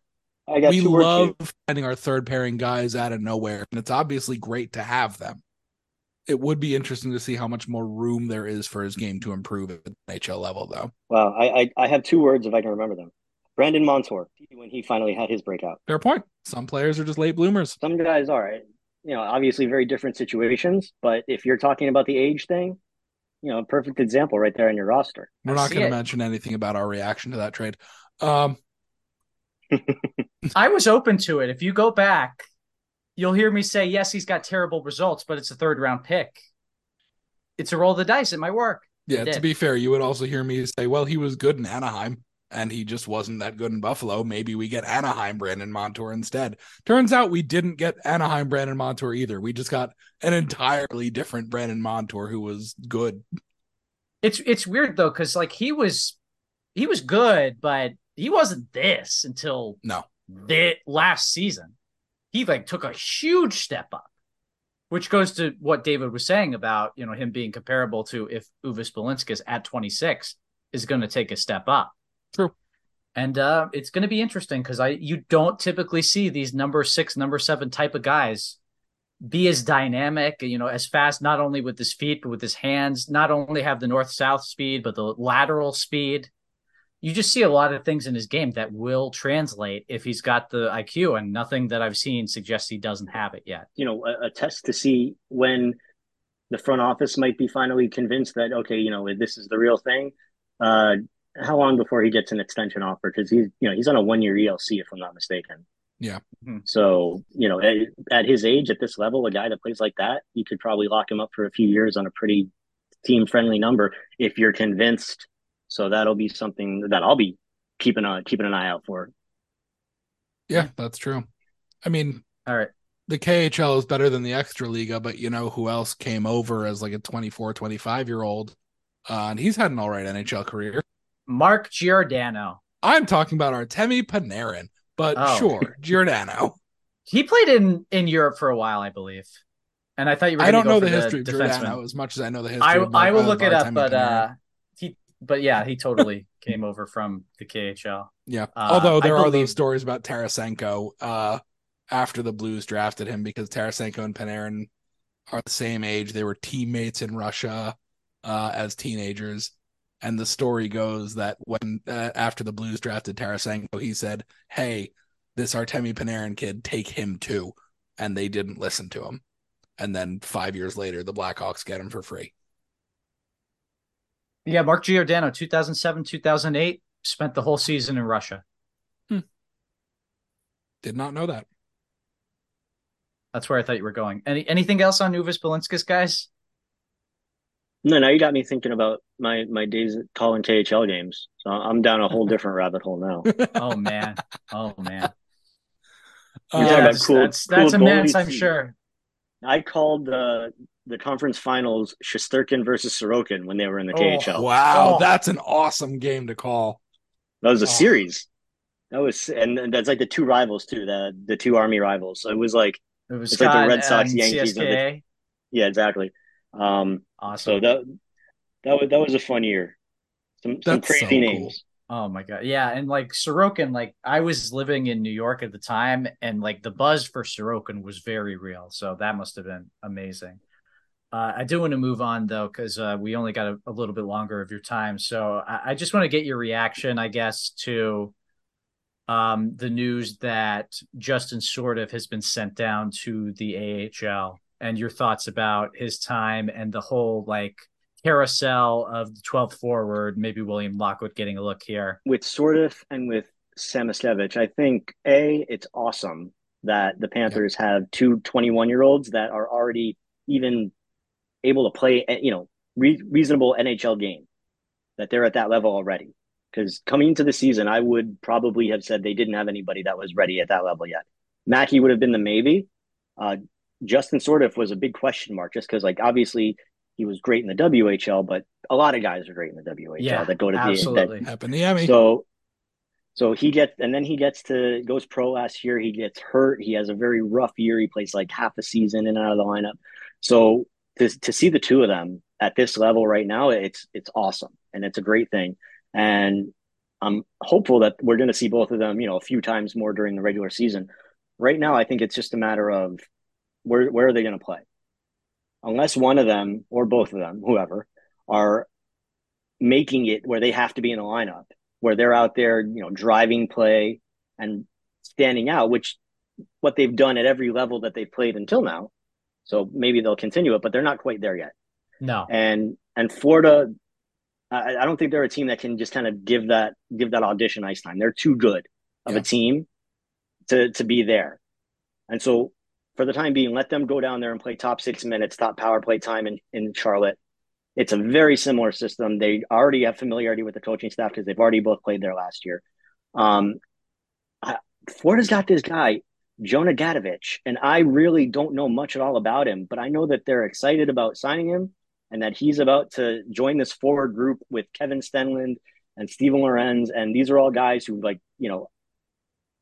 we love finding our third pairing guys out of nowhere, and it's obviously great to have them. It would be interesting to see how much more room there is for his game to improve at the NHL level, though. Well, I, I, I have two words if I can remember them. Brandon Montour when he finally had his breakout. Fair point. Some players are just late bloomers. Some guys are. You know, obviously very different situations, but if you're talking about the age thing, you know, a perfect example right there in your roster. We're not going to mention anything about our reaction to that trade. Um, I was open to it. If you go back, you'll hear me say, yes, he's got terrible results, but it's a third round pick. It's a roll of the dice. It might work. Yeah, to be fair, you would also hear me say, well, he was good in Anaheim and he just wasn't that good in Buffalo. Maybe we get Anaheim Brandon Montour instead. Turns out we didn't get Anaheim Brandon Montour either. We just got an entirely different Brandon Montour who was good. It's it's weird though, because like he was he was good, but he wasn't this until no the last season. He like took a huge step up, which goes to what David was saying about you know him being comparable to if Uvis Balinskis at 26 is going to take a step up. True. And uh, it's going to be interesting because I you don't typically see these number six, number seven type of guys be as dynamic, you know, as fast, not only with his feet, but with his hands, not only have the north south speed, but the lateral speed. You just see a lot of things in his game that will translate if he's got the IQ, and nothing that I've seen suggests he doesn't have it yet. You know, a, a test to see when the front office might be finally convinced that, okay, you know, this is the real thing. Uh, how long before he gets an extension offer? Because he's you know he's on a one year ELC if I'm not mistaken. Yeah. Mm-hmm. So you know at, at, his age, at this level, a guy that plays like that, you could probably lock him up for a few years on a pretty team friendly number if you're convinced. So that'll be something that I'll be keeping a keeping an eye out for. Yeah, that's true. I mean, all right. The KHL is better than the Extraliga, but you know who else came over as like a 24, 25 year old? Uh, and he's had an all right NHL career. Mark Giordano. I'm talking about Artemi Panarin, but oh. sure, Giordano. He played in in Europe for a while, I believe. And I thought you were. I don't know the, the history of Giordano as much as I know the history. I, of, I will look it up, but uh, he, but yeah, he totally came over from the KHL. Yeah, uh, although there I are believe... those stories about Tarasenko uh, after the Blues drafted him because Tarasenko and Panarin are the same age. They were teammates in Russia uh, as teenagers and the story goes that when uh, after the Blues drafted Tarasenko, he said, "Hey, this Artemi Panarin kid, take him too," and they didn't listen to him. And then five years later, the Blackhawks get him for free. Yeah, Mark Giordano, 2007, 2008, spent the whole season in Russia. Hmm. Did not know that. That's where I thought you were going. Any anything else on Uvis Balinskis, guys? No, now you got me thinking about my my days calling KHL games. So I'm down a whole different rabbit hole now. Oh man, oh man. Uh, yeah, that's, cool, that's, that's cool immense, I'm sure. I called the the conference finals Shesterkin versus Sorokin when they were in the oh, KHL. Wow, oh. that's an awesome game to call. That was a oh. series. That was and that's like the two rivals too, the the two army rivals. So it was like it was it's like the Red Sox Yankees. The, yeah, exactly. Um, awesome. So that that was that was a fun year. Some some That's crazy so names. Cool. Oh my god, yeah, and like Sorokin, like I was living in New York at the time, and like the buzz for Sorokin was very real. So that must have been amazing. Uh, I do want to move on though, because uh, we only got a, a, little bit longer of your time. So I, I just want to get your reaction, I guess, to um, the news that Justin Sourdif has been sent down to the AHL and your thoughts about his time and the whole like carousel of the 12th forward, maybe William Lockwood getting a look here. With Sourdif and with Samoskevich, I think A, it's awesome that the Panthers yeah. have two 21 year olds that are already even able to play, you know, re- reasonable NHL game, that they're at that level already. Because coming into the season, I would probably have said they didn't have anybody that was ready at that level yet. Mackie would have been the maybe. Uh, Justin Sourdif was a big question mark just because, like, obviously he was great in the WHL, but a lot of guys are great in the WHL Yeah, that go to absolutely. the Happened to Yemi. so so he gets and then he gets to goes pro last year. He gets hurt. He has a very rough year. He plays like half a season in and out of the lineup. So to to see the two of them at this level right now, it's it's awesome and it's a great thing. And I'm hopeful that we're going to see both of them, you know, a few times more during the regular season. Right now, I think it's just a matter of where where are they going to play? Unless one of them or both of them, whoever, are making it where they have to be in the lineup, where they're out there, you know, driving play and standing out, which what they've done at every level that they've played until now. So maybe they'll continue it, but they're not quite there yet. No. And and Florida, I, I don't think they're a team that can just kind of give that give that audition ice time. They're too good of Yeah. a team to to be there. And so for the time being, let them go down there and play top six minutes, top power play time in, in Charlotte. It's a very similar system. They already have familiarity with the coaching staff because they've already both played there last year. Um, I, Florida's got this guy, Jonah Gadjovich, and I really don't know much at all about him, but I know that they're excited about signing him and that he's about to join this forward group with Kevin Stenlund and Steven Lorentz. And these are all guys who, like, you know,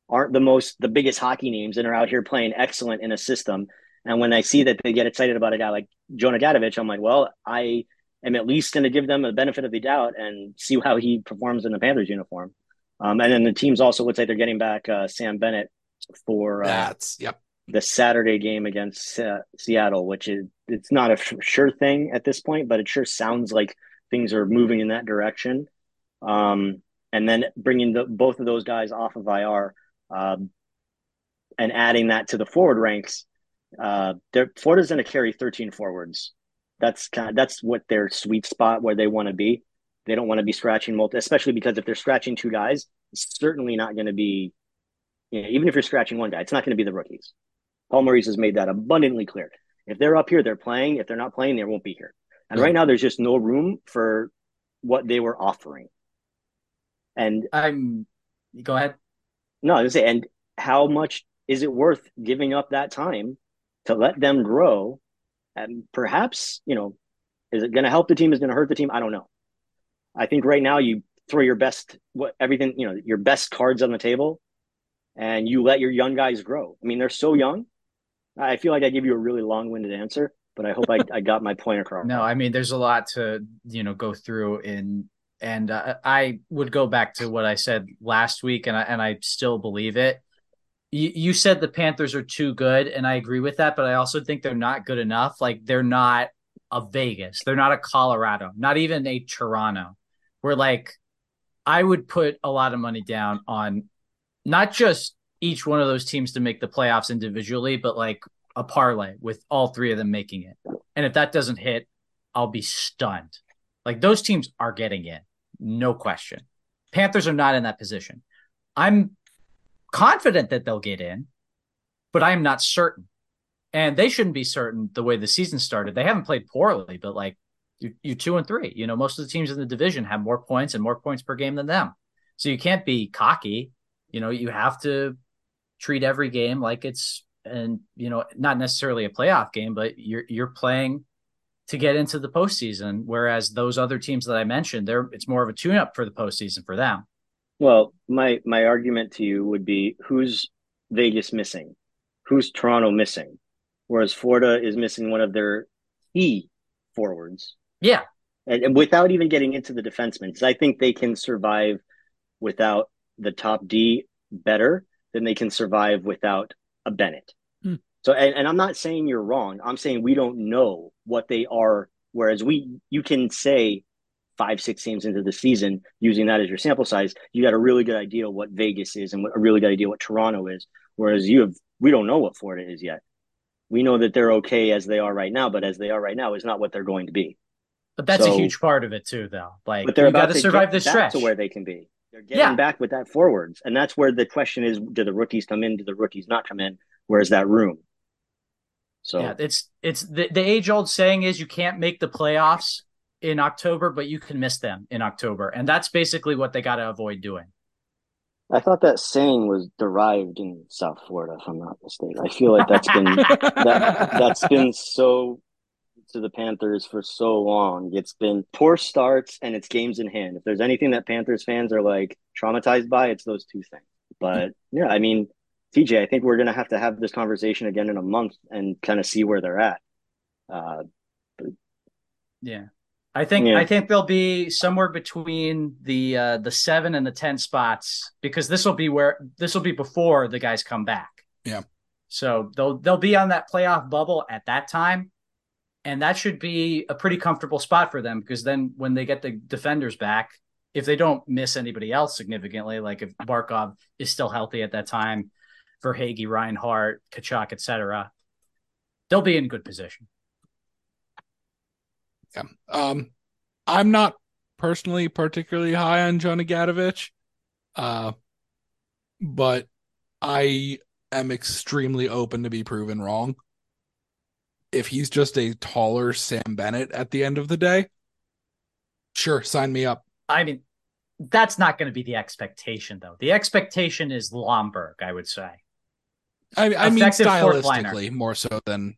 aren't the most the biggest hockey names and are out here playing excellent in a system. And when I see that they get excited about a guy like Jonah Gadjovich, I'm like, well, I am at least going to give them the benefit of the doubt and see how he performs in the Panthers uniform. Um, and then the teams also looks like they're getting back uh, Sam Bennett for uh, That's yep. the Saturday game against uh, Seattle, which is it's not a sure thing at this point, but it sure sounds like things are moving in that direction. Um, and then bringing the both of those guys off of IR um, and adding that to the forward ranks, uh, Florida's going to carry 13 forwards. That's kind of that's what their sweet spot where they want to be. They don't want to be scratching multi, especially because if they're scratching two guys, it's certainly not going to be. You know, even if you're scratching one guy, it's not going to be the rookies. Paul Maurice has made that abundantly clear. If they're up here, they're playing. If they're not playing, they won't be here. And right now, there's just no room for what they were offering. And I'm go ahead. No, I was say, and how much is it worth giving up that time to let them grow? And perhaps, you know, is it going to help the team? Is it going to hurt the team? I don't know. I think right now you throw your best, what everything, you know, your best cards on the table, and you let your young guys grow. I mean, they're so mm-hmm. young. I feel like I give you a really long-winded answer, but I hope I, I got my point across. No, I mean there's a lot to you know go through in and uh, I would go back to what I said last week and I and I still believe it. You, you said the Panthers are too good and I agree with that, but I also think they're not good enough. Like they're not a Vegas, they're not a Colorado, not even a Toronto. Where like I would put a lot of money down on not just each one of those teams to make the playoffs individually, but like a parlay with all three of them making it. And if that doesn't hit, I'll be stunned. Like those teams are getting in, no question. Panthers are not in that position. I'm confident that they'll get in, but I'm not certain. And they shouldn't be certain the way the season started. They haven't played poorly, but like you, you two and three. You know, most of the teams in the division have more points and more points per game than them. So you can't be cocky. You know, you have to treat every game like it's and you know not necessarily a playoff game, but you're you're playing to get into the postseason. Whereas those other teams that I mentioned, they're it's more of a tune up for the postseason for them. Well, my my argument to you would be who's Vegas missing? Who's Toronto missing? Whereas Florida is missing one of their key forwards. Yeah, And, and without even getting into the defensemen, because I think they can survive without the top D better than they can survive without a Bennett. So, and, and I'm not saying you're wrong. I'm saying we don't know what they are. Whereas we, you can say five, six games into the season, using that as your sample size, you got a really good idea what Vegas is and what, a really good idea what Toronto is. Whereas you have, we don't know what Florida is yet. We know that they're okay as they are right now, but as they are right now is not what they're going to be. but that's a huge part of it too, though. Like But they're about to to survive the stretch. to where they can be. They're getting Yeah. back with that forwards, and that's where the question is: Do the rookies come in? Do the rookies not come in? Where's that room? So Yeah, it's it's the, the age old saying is you can't make the playoffs in October, but you can miss them in October, and that's basically what they got to avoid doing. I thought that saying was derived in South Florida, if I'm not mistaken. I feel like that's been that that's been so to the Panthers for so long. It's been poor starts and it's games in hand. If there's anything that Panthers fans are like traumatized by, it's those two things. But yeah, I mean, TJ, I think we're gonna have to have this conversation again in a month and kind of see where they're at. Uh, yeah. I think Yeah. I think they'll be somewhere between the uh, the seven and the ten spots because this will be where this will be before the guys come back. Yeah. So they'll they'll be on that playoff bubble at that time, and that should be a pretty comfortable spot for them because then when they get the defenders back, if they don't miss anybody else significantly, like if Barkov is still healthy at that time, Verhaeghe, Reinhart, Tkachuk, etc., they'll be in good position. Yeah. Um, I'm not personally particularly high on Jonah Gadjovich, uh, but I am extremely open to be proven wrong. If he's just a taller Sam Bennett at the end of the day, sure, sign me up. I mean, that's not going to be the expectation, though. The expectation is Lomberg, I would say. I, I mean, Effective fourth liner. stylistically more so than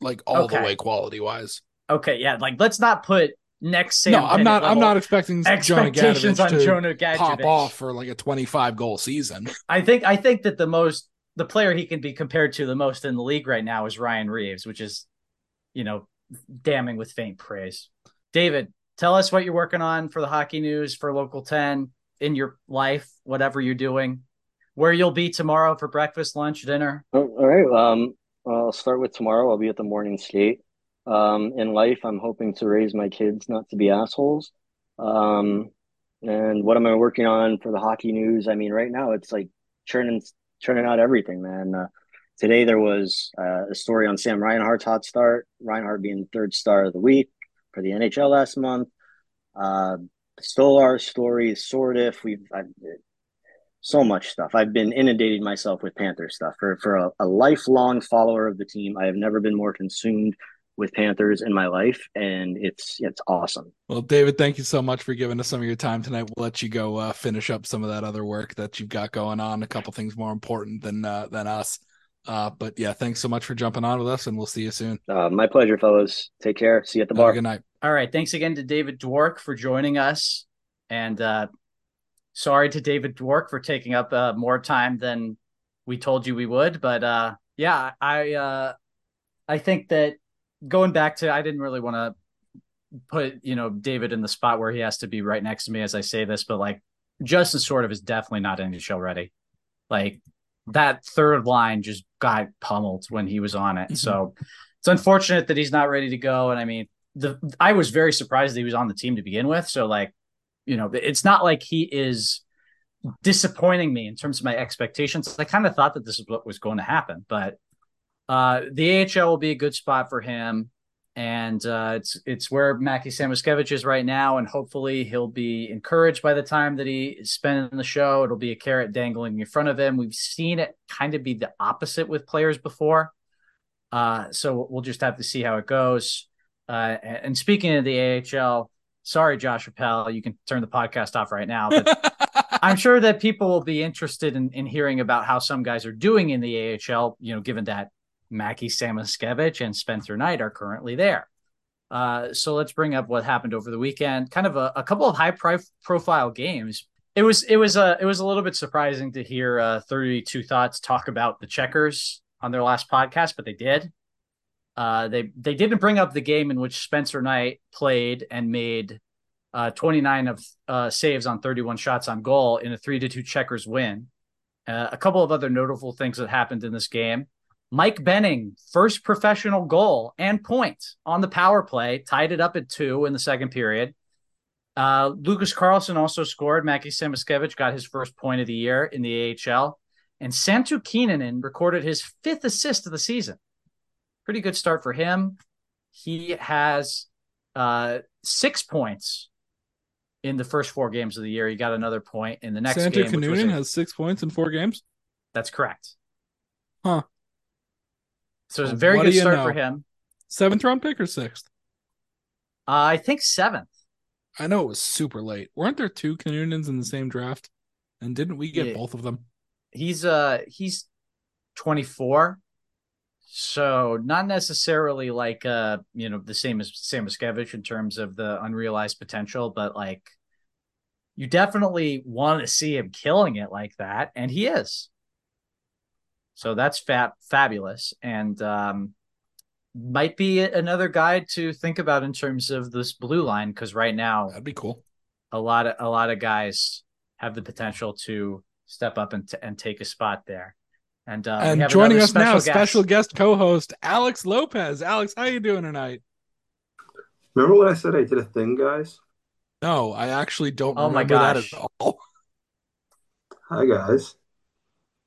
like all Okay. the way quality wise. Okay, yeah, like let's not put next Sam. No, I'm not. I'm not expecting Jonah expectations on Gadjovich to Jonah pop off for like a 25 goal season. I think I think that the most the player he can be compared to the most in the league right now is Ryan Reaves, which is, you know, damning with faint praise. David, tell us what you're working on for the hockey news for Local 10 in your life, whatever you're doing, where you'll be tomorrow for breakfast, lunch, dinner. Oh, all right. Um, I'll start with tomorrow. I'll be at the morning skate. Um, in life, I'm hoping to raise my kids not to be assholes. Um, and what am I working on for the hockey news? I mean, right now it's like churning churning out everything, man. Uh, today there was uh, a story on Sam Reinhart's hot start. Reinhart being third star of the week for the NHL last month. Uh, Stolarz story, Sourdif. We've I've, so much stuff. I've been inundating myself with Panther stuff for for a, a lifelong follower of the team. I have never been more consumed with Panthers in my life, and it's it's awesome. Well, David, thank you so much for giving us some of your time tonight. We'll let you go uh, finish up some of that other work that you've got going on. A couple things more important than uh, than us. Uh, but yeah, thanks so much for jumping on with us, and we'll see you soon. Uh, my pleasure, fellows. Take care. See you at the Have a bar. good night. All right. Thanks again to David Dwork for joining us. And uh, sorry to David Dwork for taking up uh, more time than we told you we would. But uh, yeah, I uh, I think that going back to I didn't really want to put you know David in the spot where he has to be right next to me as I say this, but like Justin Sourdif is definitely not NHL ready. Like that third line just got pummeled when he was on it. Mhm. So it's unfortunate that he's not ready to go. And I mean, the I was very surprised that he was on the team to begin with. So like, you know, it's not like he is disappointing me in terms of my expectations. I kind of thought that this is what was going to happen, but uh, the AHL will be a good spot for him, and uh, it's it's where Mackie Samoskevich is right now, and hopefully he'll be encouraged by the time that he is in the show. It'll be a carrot dangling in front of him. We've seen it kind of be the opposite with players before, uh, so we'll just have to see how it goes. Uh, and speaking of the AHL, sorry, Josh Appel, you can turn the podcast off right now, but I'm sure that people will be interested in, in hearing about how some guys are doing in the AHL, you know, given that Mackie Samoskevich and Spencer Knight are currently there. Uh, so let's bring up what happened over the weekend. Kind of a, a couple of high pri- profile games. It was it was a it was a little bit surprising to hear uh, 32 Thoughts talk about the Checkers on their last podcast, but they did. Uh, they they didn't bring up the game in which Spencer Knight played and made uh, 29 of uh, saves on 31 shots on goal in a three to two Checkers win. Uh, a couple of other notable things that happened in this game. Mike Benning, first professional goal and point on the power play, tied it up at two in the second period. Uh, Lucas Carlsson also scored. Mackie Samoskevich got his first point of the year in the AHL. And Santtu Kinnunen recorded his fifth assist of the season. Pretty good start for him. He has uh, six points in the first four games of the year. He got another point in the next Santa game. which was a- has six points in four games. that's correct. Huh. So it's a very what good start know? for him. Seventh round pick or sixth? Uh, I think seventh. I know it was super late. Weren't there two Kinnunens in the same draft? And didn't we get Yeah. both of them? He's uh he's 24. So not necessarily like uh you know the same as Samoskevich in terms of the unrealized potential, but like you definitely want to see him killing it like that, and he is. So that's fab fabulous, and um, might be another guy to think about in terms of this blue line because right now That'd be cool. a lot of a lot of guys have the potential to step up and, t- and take a spot there. And uh, we and have joining another us now, guest. special guest co-host Alex Lopez. Alex, how you doing tonight? Remember when I said I did a thing, guys? No, I actually don't Oh my remember that at all. Hi, guys.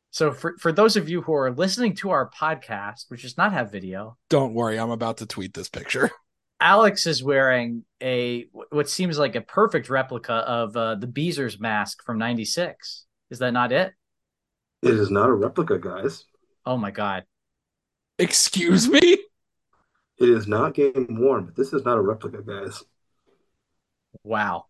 So for for those of you who are listening to our podcast, which does not have video, Don't worry, I'm about to tweet this picture. Alex is wearing a what seems like a perfect replica of uh, the Beezer's mask from '96. Is that not it? It is not a replica, guys. Oh my god! Excuse me? It is not game worn, but this is not a replica, guys. Wow.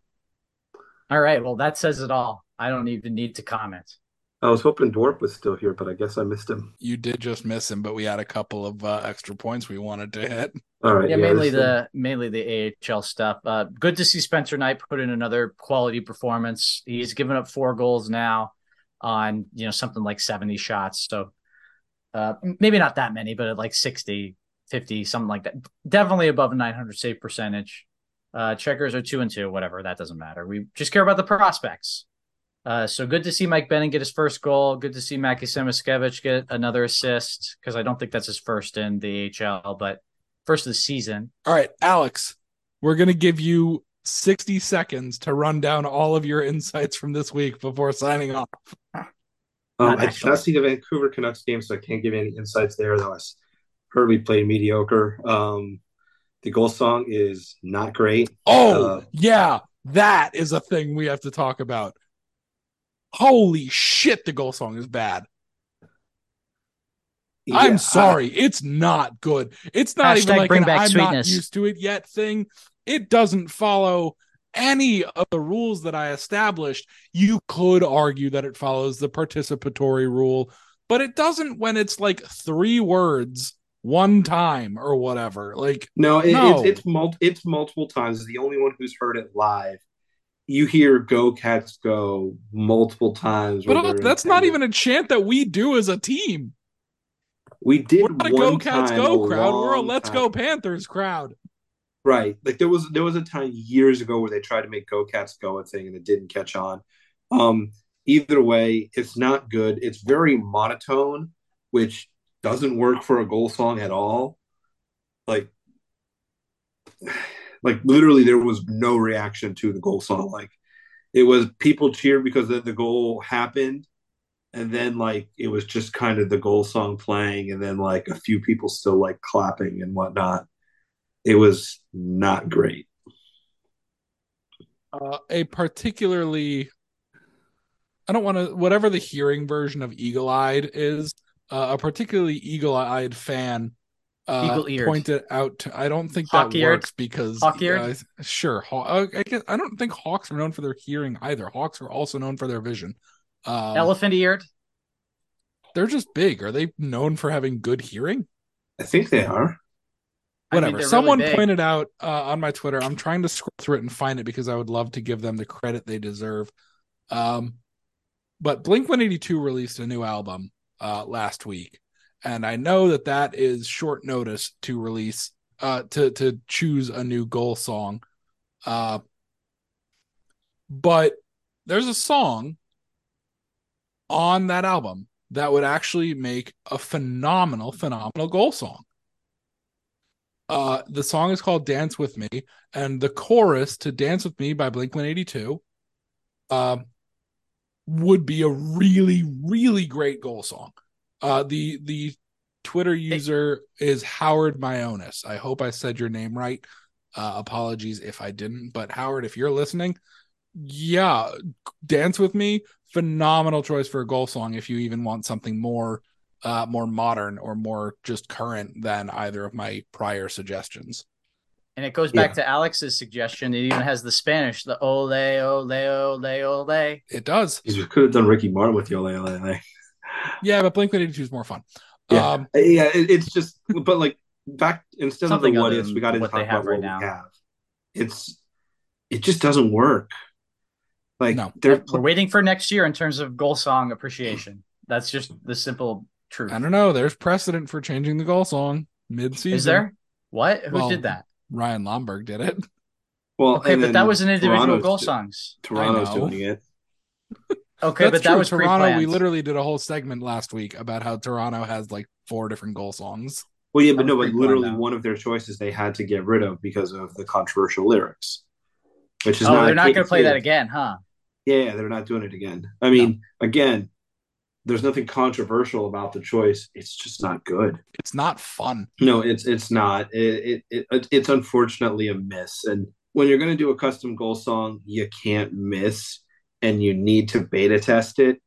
All right. Well, that says it all. I don't even need to comment. I was hoping Dwork was still here, but I guess I missed him. You did just miss him, but we had a couple of uh, extra points we wanted to hit. All right. yeah, mainly this- the mainly the AHL stuff. Uh, good to see Spencer Knight put in another quality performance. He's given up four goals now on you know something like 70 shots. So uh, maybe not that many, but like 60, 50, something like that. Definitely above a 900 save percentage. Uh, checkers are two and two, whatever. That doesn't matter. We just care about the prospects. Uh, so good to see Mike Benning get his first goal. Good to see Mackie Samoskevich get another assist because I don't think that's his first in the HL, but first of the season. All right, Alex, we're going to give you 60 seconds to run down all of your insights from this week before signing off. Um, I did actually. not see the Vancouver Canucks game, so I can't give any insights there. Though I heard we played mediocre. Um, the goal song is not great. Oh, Uh, yeah, that is a thing we have to talk about. Holy shit, the goal song is bad. Yeah, I'm sorry, it's not good. It's not even like bring an back I'm sweetness. not used to it yet thing. It doesn't follow any of the rules that I established. You could argue that it follows the participatory rule, but it doesn't when it's like three words one time or whatever. Like No, it, No. it's it's mul- it's multiple times. The only one who's heard it live. You hear "Go Cats Go" multiple times. But that's not even a chant that we do as a team. We did We're not a Go Cats Go crowd. We're a Let's time- Go Panthers crowd. Right. Like there was there was a time years ago where they tried to make Go Cats Go a thing and it didn't catch on. Um either way, it's not good. It's very monotone, which doesn't work for a goal song at all. Like like literally there was no reaction to the goal song. Like it was people cheered because the, the goal happened and then like it was just kind of the goal song playing and then like a few people still like clapping and whatnot it was not great uh, a particularly I don't want to whatever the hearing version of Eagle Eyed is, uh, a particularly Eagle Eyed fan uh, pointed out to I don't think that Hawk-eared? works because Hawk-eared? uh, sure haw- uh, I guess I don't think hawks are known for their hearing either. Hawks are also known for their vision. Um, Elephant eared. they're just big. Are they known for having good hearing? i think they are I think whatever. they're Someone really pointed out uh, on my Twitter. I'm trying to scroll through it and find it because I would love to give them the credit they deserve. Um, but Blink 182 released a new album uh, last week, and I know that that is short notice to release uh, to to choose a new goal song. Uh, but there's a song on that album that would actually make a phenomenal, phenomenal goal song. Uh, the song is called Dance With Me, and the chorus to Dance With Me by Blink 182 um, would be a really, really great goal song. Uh, the the Twitter user is Howard Myonis. I hope I said your name right. Uh, apologies if I didn't, but Howard, if you're listening, yeah, Dance With Me, phenomenal choice for a goal song if you even want something more uh, more modern or more just current than either of my prior suggestions. And it goes back Yeah. to Alex's suggestion. It even has the Spanish, the ole, ole, ole, ole. It does. you could have done ricky martin with your Ole Ole Ole. Yeah, but Blink 182 is more fun. Yeah. Um, yeah, it, it's just, but like back instead Something of the what ifs, we got to talk about right what now. we have. It's it just doesn't work. Like No. they're We're waiting for next year in terms of goal song appreciation. That's just the simple truth. I don't know. There's precedent for changing the goal song mid-season. Is there? What? Who Well, did that? Ryan Lomberg did it. well, Okay, but that was an individual Toronto's goal do- songs. Toronto's doing it. Okay, That's but that was Toronto. pre-planned. We literally did a whole segment last week about how Toronto has like four different goal songs. Well, yeah, but no, but literally though. one of their choices they had to get rid of because of the controversial lyrics, which is oh, not. they're not going to play that again, huh? Yeah, yeah, they're not doing it again. I mean, again, there's nothing controversial about the choice. It's just not good. It's not fun. No, it's it's not. It, it, it it's unfortunately a miss. And when you're going to do a custom goal song, you can't miss, and you need to beta test it.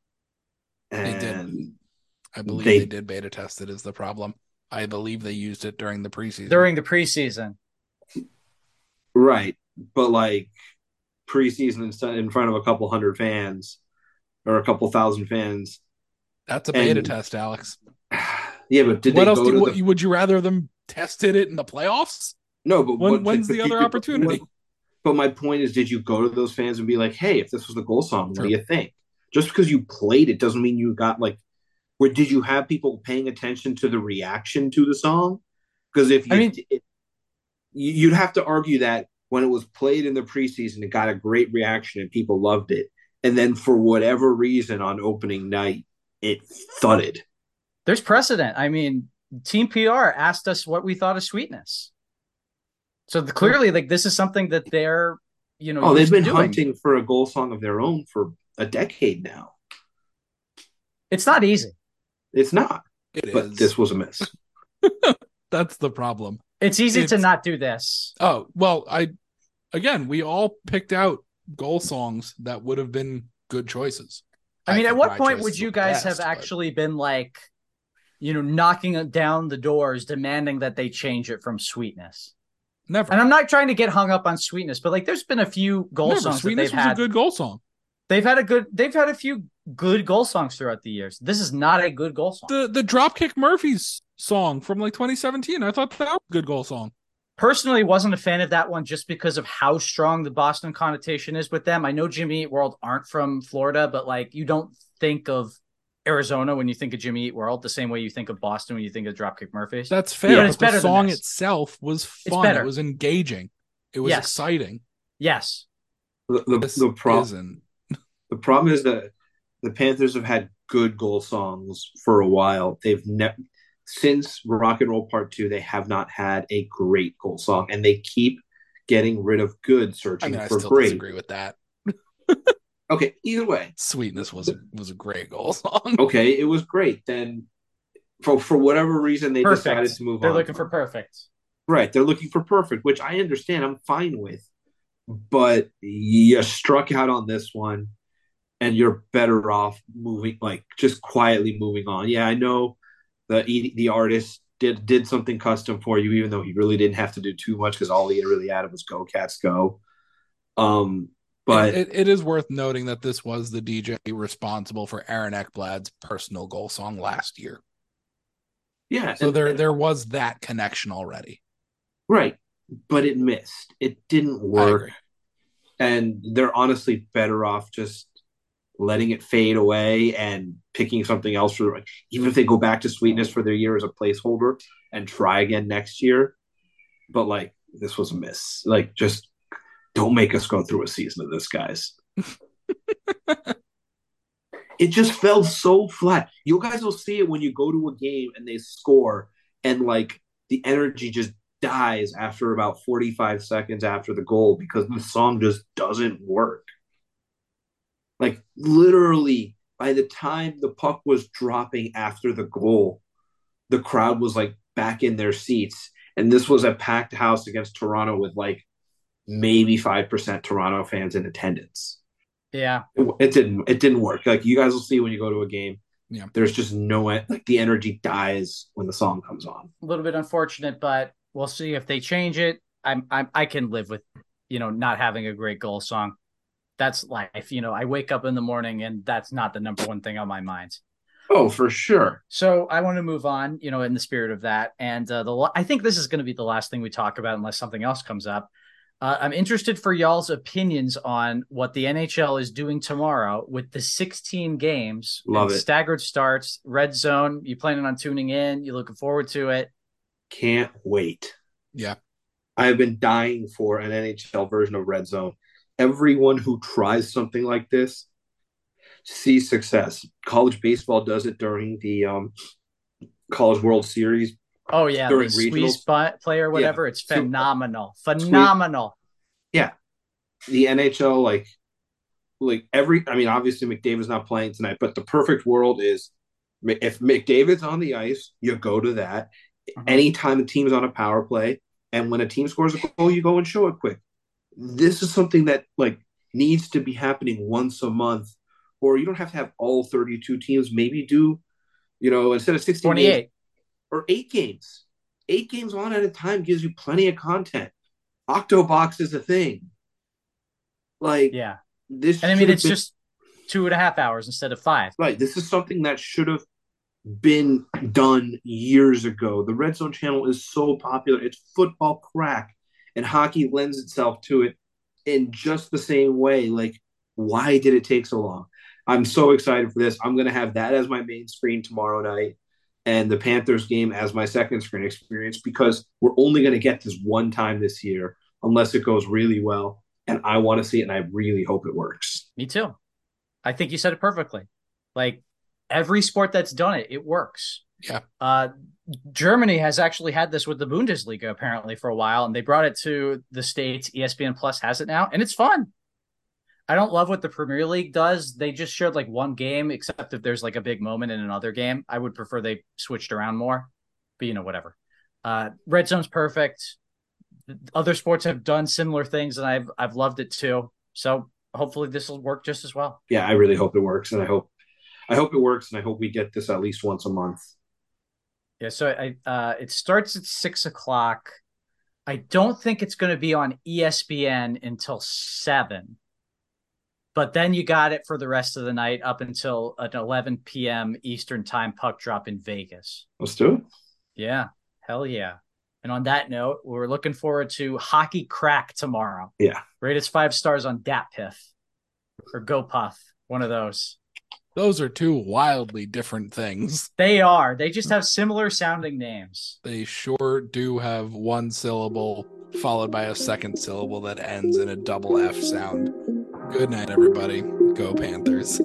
They did. I believe They- they, did beta test it. Is the problem? I believe they used it during the preseason. During the preseason. right, but like preseason in in front of a couple hundred fans or a couple thousand fans. That's a beta and- test, Alex. Yeah, but did what they else? Do, to what, the would you rather them tested it in the playoffs? No, but When- what- when's but the other but- opportunity? But my point is, did you go to those fans and be like, "Hey, if this was the goal song, what True. do you think?" Just because you played it doesn't mean you got like. Where did you have people paying attention to the reaction to the song? Because if you, I mean- it, you- you'd have to argue that when it was played in the preseason, it got a great reaction and people loved it, and then for whatever reason on opening night, it thudded. There's precedent. I mean, Team PR asked us what we thought of sweetness. So the, clearly, like this is something that they're, you know, Oh, they've been doing. hunting for a goal song of their own for a decade now. It's not easy. It's not, It but is. this was a miss. That's the problem. It's easy to not do this. Oh well, I again we all picked out goal songs that would have been good choices. I mean, at what point would you guys best, have but- actually been like, you know, knocking down the doors, demanding that they change it from sweetness? never? And I'm not trying to get hung up on sweetness, but like, there's been a few goal never. songs Sweetness they've was had. a good goal song. They've had a good. They've had a few good goal songs throughout the years. This is not a good goal song. The the Dropkick Murphys song from like 2017. I thought that was a good goal song. Personally, wasn't a fan of that one just because of how strong the Boston connotation is with them. I know Jimmy Eat World aren't from Florida, but like you don't think of Arizona when you think of Jimmy Eat World the same way you think of Boston when you think of Dropkick Murphys. That's fair. Yeah, but it's the better than song this. itself was It's fun. better. It was engaging. It was Yes. exciting. yes, The, the, the problem. The problem is that the Panthers have had good goal songs for a while. They've never since Rock and Roll Part Two, they have not had a great goal song, and they keep getting rid of good, I searching mean, I for still great. disagree with that. Okay, either way, Sweetness was a, was a great goal song. okay, it was great. Then, for for whatever reason, they perfect. decided to move on. They're looking for perfect. Right, they're looking for perfect, which I understand. I'm fine with, but you struck out on this one, and you're better off moving, like just quietly moving on. Yeah, I know the the artist did did something custom for you, even though he really didn't have to do too much because all he really added was "Go Cats Go." Um, but it, it is worth noting that this was the DJ responsible for Aaron Ekblad's personal goal song last year. yeah, So and- there and- there was that connection already. right, but it missed. It didn't work. and they're honestly better off just letting it fade away and picking something else for even if they go back to sweetness for their year as a placeholder and try again next year. But like this was a miss. Like just don't make us go through a season of this guys. It just fell so flat. You guys will see it when you go to a game and they score and like the energy just dies after about 45 seconds after the goal because the song just doesn't work. Like literally by the time the puck was dropping after the goal, the crowd was like back in their seats. And this was a packed house against Toronto with like maybe 5% Toronto fans in attendance. Yeah, It, it didn't it didn't work. Like you guys will see when you go to a game. Yeah. There's just no like the energy dies when the song comes on. a little bit unfortunate, but we'll see if they change it. I'm, I'm I can live with, you know, not having a great goal song. That's life. You know, I wake up in the morning and that's not the number one thing on my mind. Oh, for sure. So I want to move on, you know, in the spirit of that. And uh, the I think this is going to be the last thing we talk about unless something else comes up. Uh, I'm interested for y'all's opinions on what the NHL is doing tomorrow with the 16 games, Love it. staggered starts, red zone. You planning on tuning in? You looking forward to it? Can't wait. Yeah. I have been dying for an NHL version of Red Zone. Everyone who tries something like this sees success. College baseball does it during the um, College World Series. Oh yeah, During the squeeze play or whatever. It's So, uh, phenomenal, Yeah, The NHL, like, like every. I mean, obviously McDavid's not playing tonight, but the perfect world is if McDavid's on the ice, you go to that. Mhm. Anytime the team's on a power play, and when a team scores a goal, you go and show it quick. This is something that like needs to be happening once a month, or you don't have to have all 32 teams. Maybe do, you know, instead of 16 games, or eight games. Eight games on at a time gives you plenty of content. Octobox is a thing. Like Yeah, this, and I mean it's been- just two and a half hours instead of five. right. This is something that should have been done years ago. The Red Zone channel is so popular. It's football crack, and hockey lends itself to it in just the same way. Like, why did it take so long? I'm so excited for this. I'm going to have that as my main screen tomorrow night and the Panthers game as my second screen experience because we're only going to get this one time this year unless it goes really well. And I want to see it, and I really hope it works. Me too. I think you said it perfectly. Like every sport that's done it, it works. Yeah. Uh, Germany has actually had this with the Bundesliga apparently for a while, and they brought it to the states. ESPN Plus has it now, and it's fun. I don't love what the Premier League does. They just showed like one game, except if there's like a big moment in another game. I would prefer they switched around more, but you know, whatever. Uh, Red Zone's perfect. Other sports have done similar things, and I've I've loved it too. So hopefully this will work just as well. yeah, I really hope it works, and I hope, I hope it works, and I hope we get this at least once a month. Yeah, so I uh it starts at six o'clock. I don't think it's going to be on ESPN until seven, but then you got it for the rest of the night up until an 11 p.m. Eastern time puck drop in Vegas. Let's do it. Yeah, hell yeah. And on that note, we're looking forward to Hockey Crack tomorrow. Yeah. Rate us five stars on DatPiff or GoPuff, one of those. Those are two wildly different things. They are. They just have similar sounding names. They sure do have one syllable followed by a second syllable that ends in a double F sound. Good night, everybody. Go Panthers.